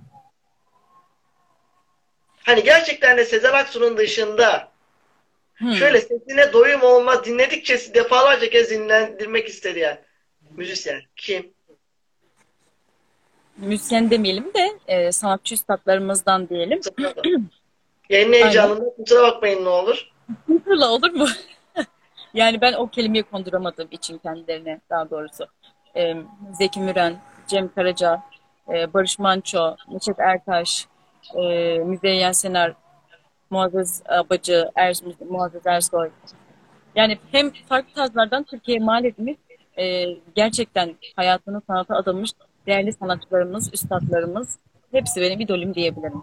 Hani gerçekten de Sezen Aksu'nun dışında Hmm. şöyle sesine doyum olmaz dinledikçe defalarca kez dinlendirmek istedi yani. Müzisyen kim? Müzisyen demeyelim de e, sanatçı üstadlarımızdan diyelim. Yayın heyecanında kusura bakmayın ne olur. Fırla (laughs) olur mu? Yani ben o kelimeyi konduramadığım için kendilerine daha doğrusu. Ee, Zeki Müren, Cem Karaca, e, Barış Manço, Neşet Ertaş, e, Müzeyyen Senar, Muazzez Abacı, er, Muazzez Ersoy. Yani hem farklı tarzlardan Türkiye'ye mal etmiş, e, gerçekten hayatını sanata adamış değerli sanatçılarımız, üstadlarımız hepsi benim idolüm diyebilirim.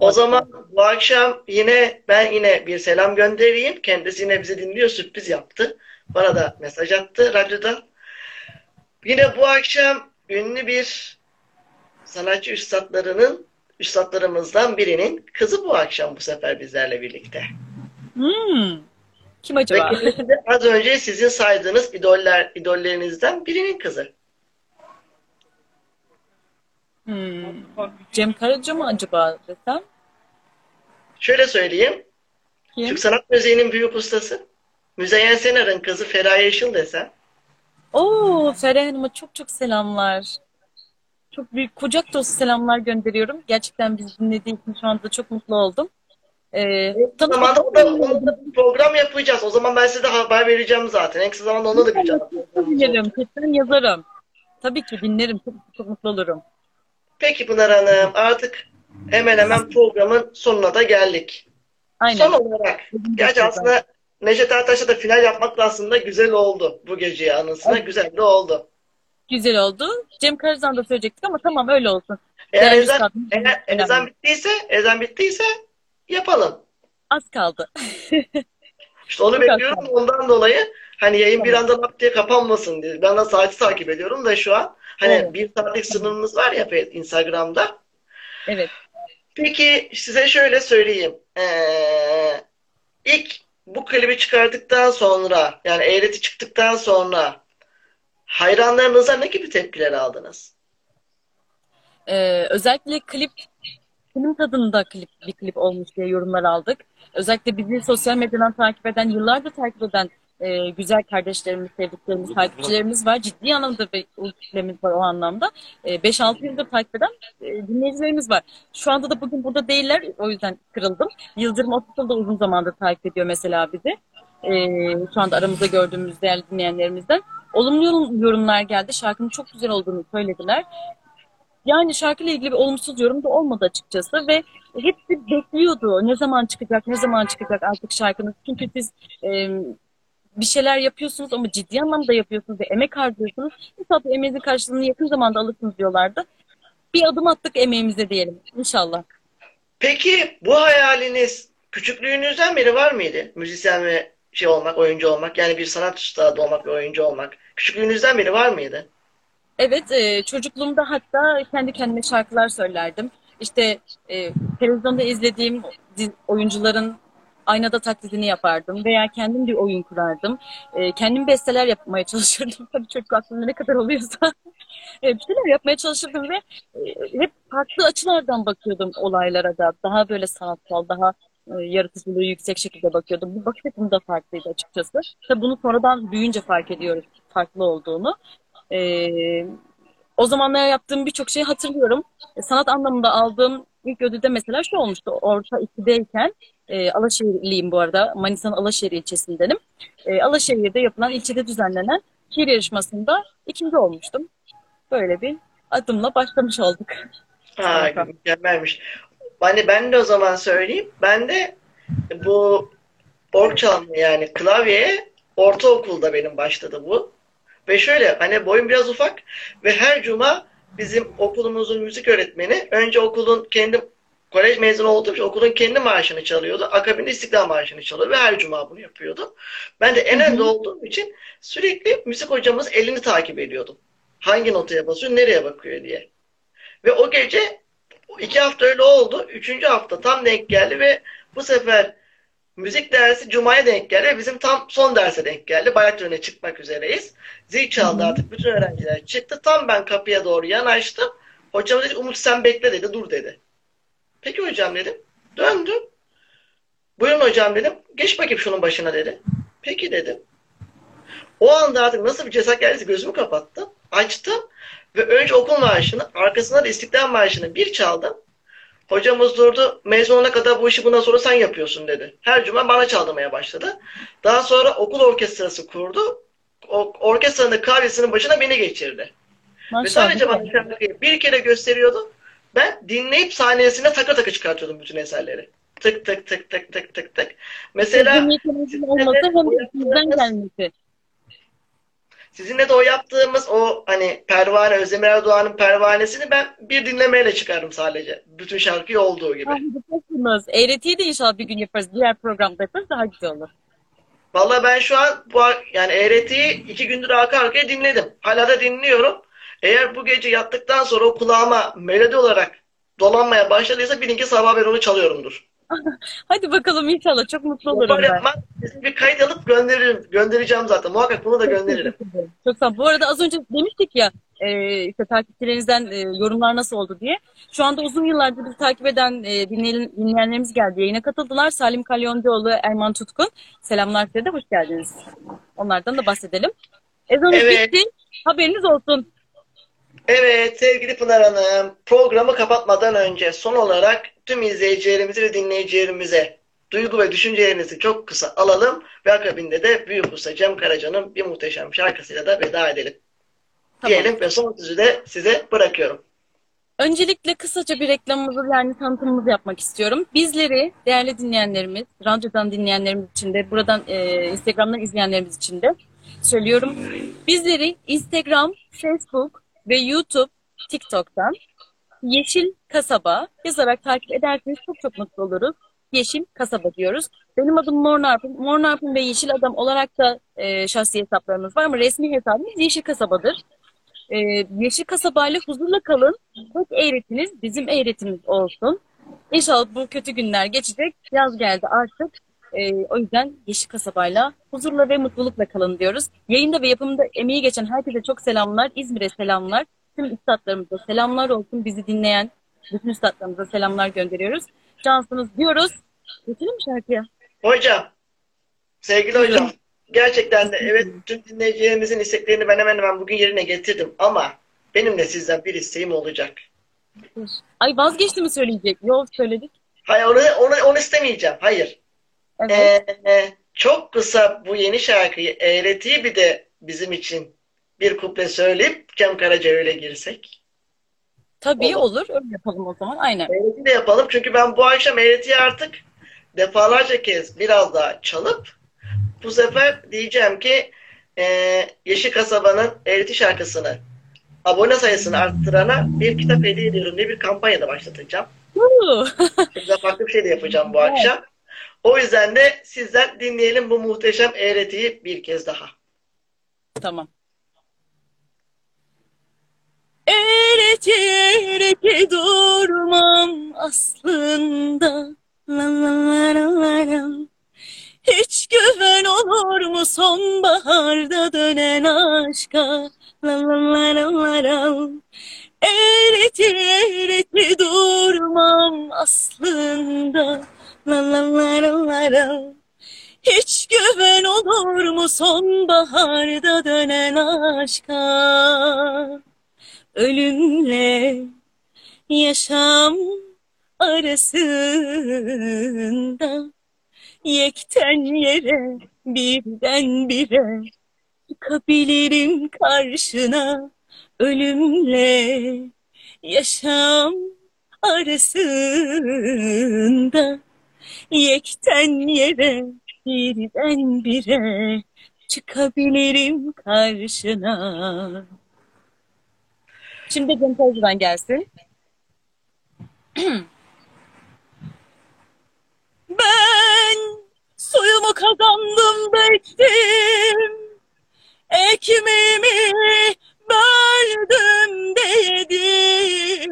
O zaman bu akşam yine ben yine bir selam göndereyim. Kendisi yine bizi dinliyor, sürpriz yaptı. Bana da mesaj attı radyoda. Yine bu akşam ünlü bir sanatçı üstadlarının üstadlarımızdan birinin kızı bu akşam bu sefer bizlerle birlikte. Hmm. Kim acaba? Ve az önce sizin saydığınız idoller, idollerinizden birinin kızı. Hmm. Cem Karaca mı acaba desem? Şöyle söyleyeyim. Kim? Türk sanat müziğinin büyük ustası. Müzeyyen Senar'ın kızı Feraye Işıl desem. Oo, Feriha Hanım'a çok çok selamlar. Çok büyük kucak dolusu selamlar gönderiyorum. Gerçekten bizi dinlediği için şu anda çok mutlu oldum. Ee, O zaman da, o da, program yapacağız. O zaman ben size haber vereceğim zaten. En kısa zamanda onda da bir dinlerim, olacak. kesin yazarım. Tabii ki dinlerim, çok, çok mutlu olurum. Peki Pınar Hanım artık hemen hemen programın sonuna da geldik. Aynen. Son olarak gerçi aslında Neşet Ertaş'la da final yapmak da aslında güzel oldu bu geceyi anısına. Güzel de oldu. Güzel oldu. Cem Karaca'dan da söyleyecektik ama tamam öyle olsun. Eğer Değerli ezan, eğer ezan bittiyse, ezan bittiyse yapalım. Az kaldı. (laughs) İşte onu Çok bekliyorum haklısın. ondan dolayı hani yayın bir anda lap diye kapanmasın diye. Ben de saati takip ediyorum da şu an hani Evet. bir saatlik sınırımız var ya Instagram'da. Evet. Peki size şöyle söyleyeyim. Ee, ilk bu klibi çıkardıktan sonra yani eğreti çıktıktan sonra hayranlarınıza ne gibi tepkiler aldınız? Ee, özellikle klip film tadında klip bir klip olmuş diye yorumlar aldık. Özellikle bizi sosyal medyadan takip eden, yıllardır takip eden e, güzel kardeşlerimiz, sevdiklerimiz, takipçilerimiz var. Ciddi anlamda bir kitlemiz var o anlamda. E, 5-6 yıldır takip eden e, dinleyicilerimiz var. Şu anda da bugün burada değiller. O yüzden kırıldım. Yıldırım Otusul da uzun zamandır takip ediyor mesela bizi. E, şu anda aramızda gördüğümüz değerli dinleyenlerimizden. Olumlu yorum- yorumlar geldi. Şarkının çok güzel olduğunu söylediler. Yani şarkıyla ilgili bir olumsuz yorum da olmadı açıkçası ve hepsi bekliyordu. Ne zaman çıkacak, ne zaman çıkacak artık şarkınız. Çünkü siz e, bir şeyler yapıyorsunuz ama ciddi anlamda yapıyorsunuz ve emek harcıyorsunuz. İnşallah bu emeğinizin karşılığını yakın zamanda alırsınız diyorlardı. Bir adım attık emeğimize diyelim inşallah. Peki bu hayaliniz küçüklüğünüzden beri var mıydı? Müzisyen ve şey olmak, oyuncu olmak yani bir sanat üstadı olmak ve oyuncu olmak. Küçüklüğünüzden beri var mıydı? Evet, e, çocukluğumda hatta kendi kendime şarkılar söylerdim. İşte e, televizyonda izlediğim oyuncuların aynada taklidini yapardım veya kendim bir oyun kurardım. E, kendim besteler yapmaya (laughs) çalışırdım. Tabii çocuk aklımda ne kadar oluyorsa. (laughs) E, bir şeyler yapmaya çalışırdım ve e, hep farklı açılardan bakıyordum olaylara da. Daha böyle sanatsal, daha yaratıcılığı yüksek şekilde bakıyordum. Bu bakış açım da farklıydı açıkçası. Tabii bunu sonradan büyüyünce fark ediyoruz farklı olduğunu. Ee, o zamanlar yaptığım birçok şeyi hatırlıyorum. E, Sanat anlamında aldığım ilk ödülde mesela şu olmuştu. Orta 2'deyken e, Alaşehirliyim bu arada. Manisa'nın Alaşehir ilçesindenim. E, Alaşehir'de yapılan ilçede düzenlenen şiir yarışmasında ikinci olmuştum. Böyle bir adımla başlamış olduk. Ha, mükemmelmiş. Hani ben de o zaman söyleyeyim. Ben de bu org çalma yani klavyeye ortaokulda benim başladı bu. Ve şöyle hani boyum biraz ufak ve her cuma bizim okulumuzun müzik öğretmeni önce okulun kendi kolej mezunu olduğum için okulun kendi marşını çalıyordu. Akabinde İstiklal Marşı'nı çalıyordu ve her cuma bunu yapıyordu. Ben de en önde olduğum için sürekli müzik hocamız elini takip ediyordum. Hangi notaya basıyor, nereye bakıyor diye. Ve o gece iki hafta öyle oldu. Üçüncü hafta tam denk geldi ve bu sefer müzik dersi Cuma'ya denk geldi bizim tam son derse denk geldi. Bayrak törenine çıkmak üzereyiz. Zil çaldı artık bütün öğrenciler çıktı. Tam ben kapıya doğru yanaştım. Hocam dedi Umut sen bekle dedi dur dedi. Peki hocam dedim. Döndüm. Buyurun hocam dedim. Geç bakayım şunun başına dedi. Peki dedim. O anda artık nasıl bir cesaret geldiyse gözümü kapattım. Açtım. Ve önce okul marşını, arkasından da İstiklal Marşı'nı bir çaldım. Hocamız durdu. Mezun olana kadar bu işi bundan sonra sen yapıyorsun dedi. Her cuma bana çaldırmaya başladı. Daha sonra okul orkestrası kurdu. O, orkestranın da klavyesinin başına beni geçirdi. Ve sadece bana bir kere gösteriyordu. Ben dinleyip sahnesine takır takır çıkartıyordum bütün eserleri. Tık tık tık tık tık tık tık. Mesela Hem yeteneğinizin olması de içinizden gelmesi. Sizinle de o yaptığımız o hani Pervane, Özdemir Erdoğan'ın Pervanesini ben bir dinlemeyle çıkardım sadece. Bütün şarkıyı olduğu gibi. Harikasınız. Eğretiyi de inşallah bir gün yaparız. Diğer programda yaparız daha güzel olur. Vallahi ben şu an bu yani Eğreti'yi iki gündür arka arkaya dinledim. Hala da dinliyorum. Eğer bu gece yattıktan sonra o kulağıma melodi olarak dolanmaya başladıysa bilin ki sabah ben onu çalıyorumdur. Hadi bakalım inşallah. Çok mutlu olurum Yapar ben. kesin bir kayıt alıp gönderirim. Göndereceğim zaten. Muhakkak bunu da gönderirim. Çok sağ ol. Bu arada az önce demiştik ya e, işte takipçilerinizden e, yorumlar nasıl oldu diye. Şu anda uzun yıllardır bizi takip eden e, dinleyen, dinleyenlerimiz geldi. Yayına katıldılar. Salim Kalyoncuoğlu, Erman Tutkun. Selamlar size de hoş geldiniz. Onlardan da bahsedelim. Ezanımız Evet. bitti. Haberiniz olsun. Evet sevgili Pınar Hanım, programı kapatmadan önce son olarak tüm izleyicilerimize ve dinleyicilerimize duygu ve düşüncelerinizi çok kısa alalım ve akabinde de Büyük Usta Cem Karaca'nın bir muhteşem şarkısıyla da veda edelim. Tamam. Diyelim ve son sözü de size bırakıyorum. Öncelikle kısaca bir reklamımızı yani tanıtımımızı yapmak istiyorum. Bizleri değerli dinleyenlerimiz, radyodan dinleyenlerimiz için de, buradan e, Instagram'dan izleyenlerimiz için de söylüyorum. Bizleri Instagram, Facebook ve YouTube, TikTok'tan Yeşil Kasaba yazarak takip ederseniz çok çok mutlu oluruz. Yeşil Kasaba diyoruz. Benim adım Mor Narpın. Mor Narpın ve Yeşil Adam olarak da e, şahsi hesaplarımız var ama resmi hesabımız Yeşil Kasaba'dır. E, Yeşil Kasaba ile huzurla kalın. Tek eğretiniz bizim eğretimiz olsun. İnşallah bu kötü günler geçecek. Yaz geldi artık. E, o yüzden Yeşil Kasaba'yla huzurla ve mutlulukla kalın diyoruz. Yayında ve yapımında emeği geçen herkese çok selamlar. İzmir'e selamlar. Tüm üstadlarımıza selamlar olsun. Bizi dinleyen bütün üstadlarımıza selamlar gönderiyoruz. Cansınız diyoruz. Geçelim mi şarkıya? Hocam, sevgili hocam, gerçekten de evet tüm dinleyicilerimizin isteklerini ben hemen hemen bugün yerine getirdim ama benim de sizden bir isteğim olacak. Ay vazgeçti mi söyleyecek? Yok söyledik. Hayır onu, onu, onu istemeyeceğim. Hayır. Evet. Ee, çok kısa bu yeni şarkıyı Eğreti'yi bir de bizim için bir kuple söyleyip Cem Karaca öyle girsek. Tabii olur. olur. Öyle yapalım o zaman. Aynen. Eğreti de yapalım çünkü ben bu akşam Eğreti'yi artık defalarca kez biraz daha çalıp bu sefer diyeceğim ki e, Yeşil Kasaba'nın Eğreti şarkısını abone sayısını arttırana bir kitap hediye ediyorum diye bir kampanya da başlatacağım. Size farklı bir şey de yapacağım bu akşam. O yüzden de sizden dinleyelim bu muhteşem Eğreti'yi bir kez daha. Tamam. Eğreti eğreti durmam aslında. La la la la la la. Hiç güven olur mu sonbaharda dönen aşka? La la la la la la. Eğreti eğreti durmam aslında. La la la la la la. Hiç güven olur mu sonbaharda dönen aşka? Ölümle yaşam arasında. Yekten yere birden bire çıkabilirim karşına. Ölümle yaşam arasında. Yekten yere birden bire çıkabilirim karşına. Şimdi Cem Karaca'dan gelsin. (clears throat) Ben suyumu kazandım bektim. Ekmeğimi böldüm de yedim.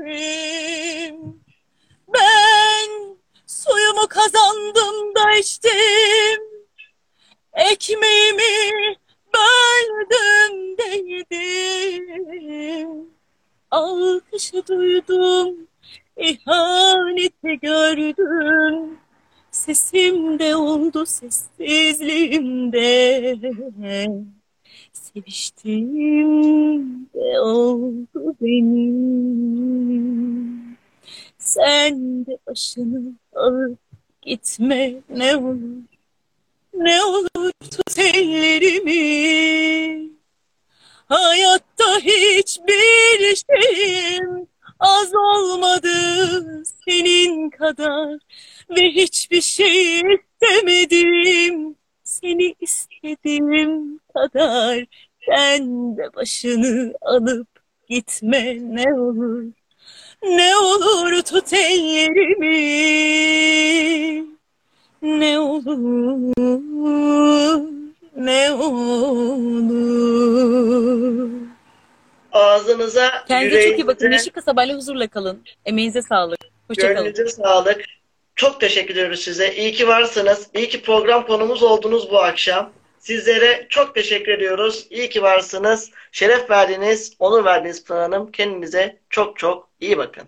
Ben suyumu kazandım da içtim. Ekmeğimi böldüm de yedim. Alkışı duydum, ihaneti gördüm. Sesimde oldu sessizliğimde. Seviştiğimde oldu benim. Sen de başını alıp gitme ne olur. Ne olur tut ellerimi. Hayatta hiçbir şeyim az olmadı senin kadar ve hiçbir şey istemedim seni istediğim kadar Sen de başını alıp gitme ne olur. Ne olur tut ellerimi. Ne olur. Ağzınıza, Kendinize çok iyi bakın. yüreğinize, Yeşil kasabayla huzurla kalın. Emeğinize sağlık. Hoşçakalın. gönlünüze sağlık. Çok teşekkür ediyoruz size. İyi ki varsınız. İyi ki program konumuz oldunuz bu akşam. Sizlere çok teşekkür ediyoruz. İyi ki varsınız. Şeref verdiniz, onur verdiniz Pınar Hanım. Kendinize çok çok iyi bakın.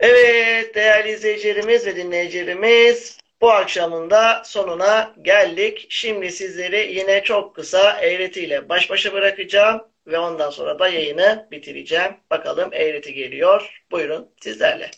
Evet değerli izleyicilerimiz ve dinleyicilerimiz bu akşamın da sonuna geldik. Şimdi sizleri yine çok kısa eğretiyle baş başa bırakacağım ve ondan sonra da yayını bitireceğim. Bakalım eğreti geliyor. Buyurun sizlerle.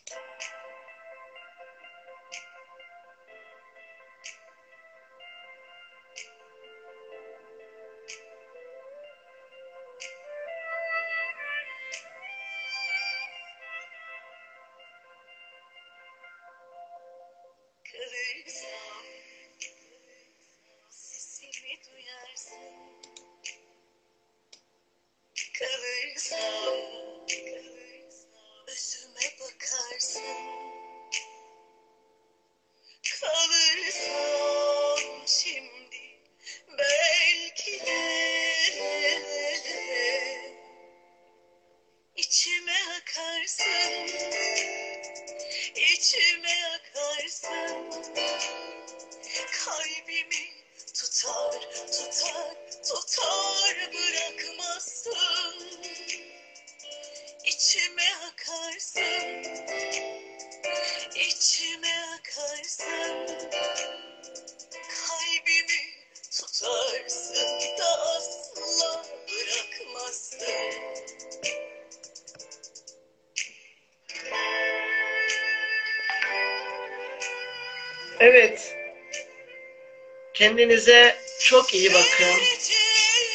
Kendinize çok iyi bakın.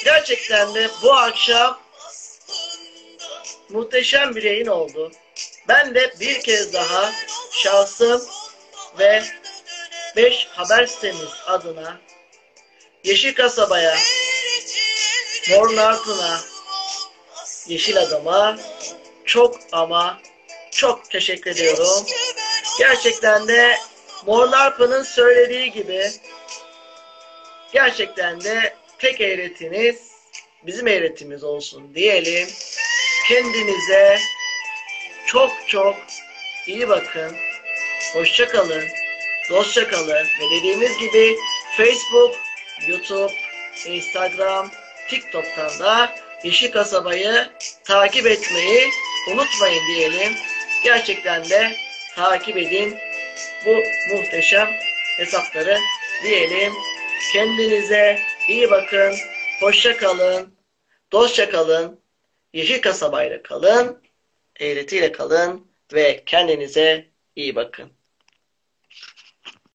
Gerçekten de bu akşam muhteşem bir yayın oldu. Ben de bir kez daha şahsım ve 5 haber sitemiz adına Yeşil Kasaba'ya, Mor Narpın'a, Yeşil Adam'a çok ama çok teşekkür ediyorum. Gerçekten de Mor Narpı'nın söylediği gibi gerçekten de tek eğretiniz bizim eğretimiz olsun diyelim. Kendinize çok çok iyi bakın. Hoşça kalın. Dostça kalın. Ve dediğimiz gibi Facebook, YouTube, Instagram, TikTok'tan da Yeşil Kasaba'yı takip etmeyi unutmayın diyelim. Gerçekten de takip edin bu muhteşem hesapları diyelim. Kendinize iyi bakın. Hoşça kalın. Dostça kalın. Yeşil kasabayla kalın. Eğretiyle kalın ve kendinize iyi bakın.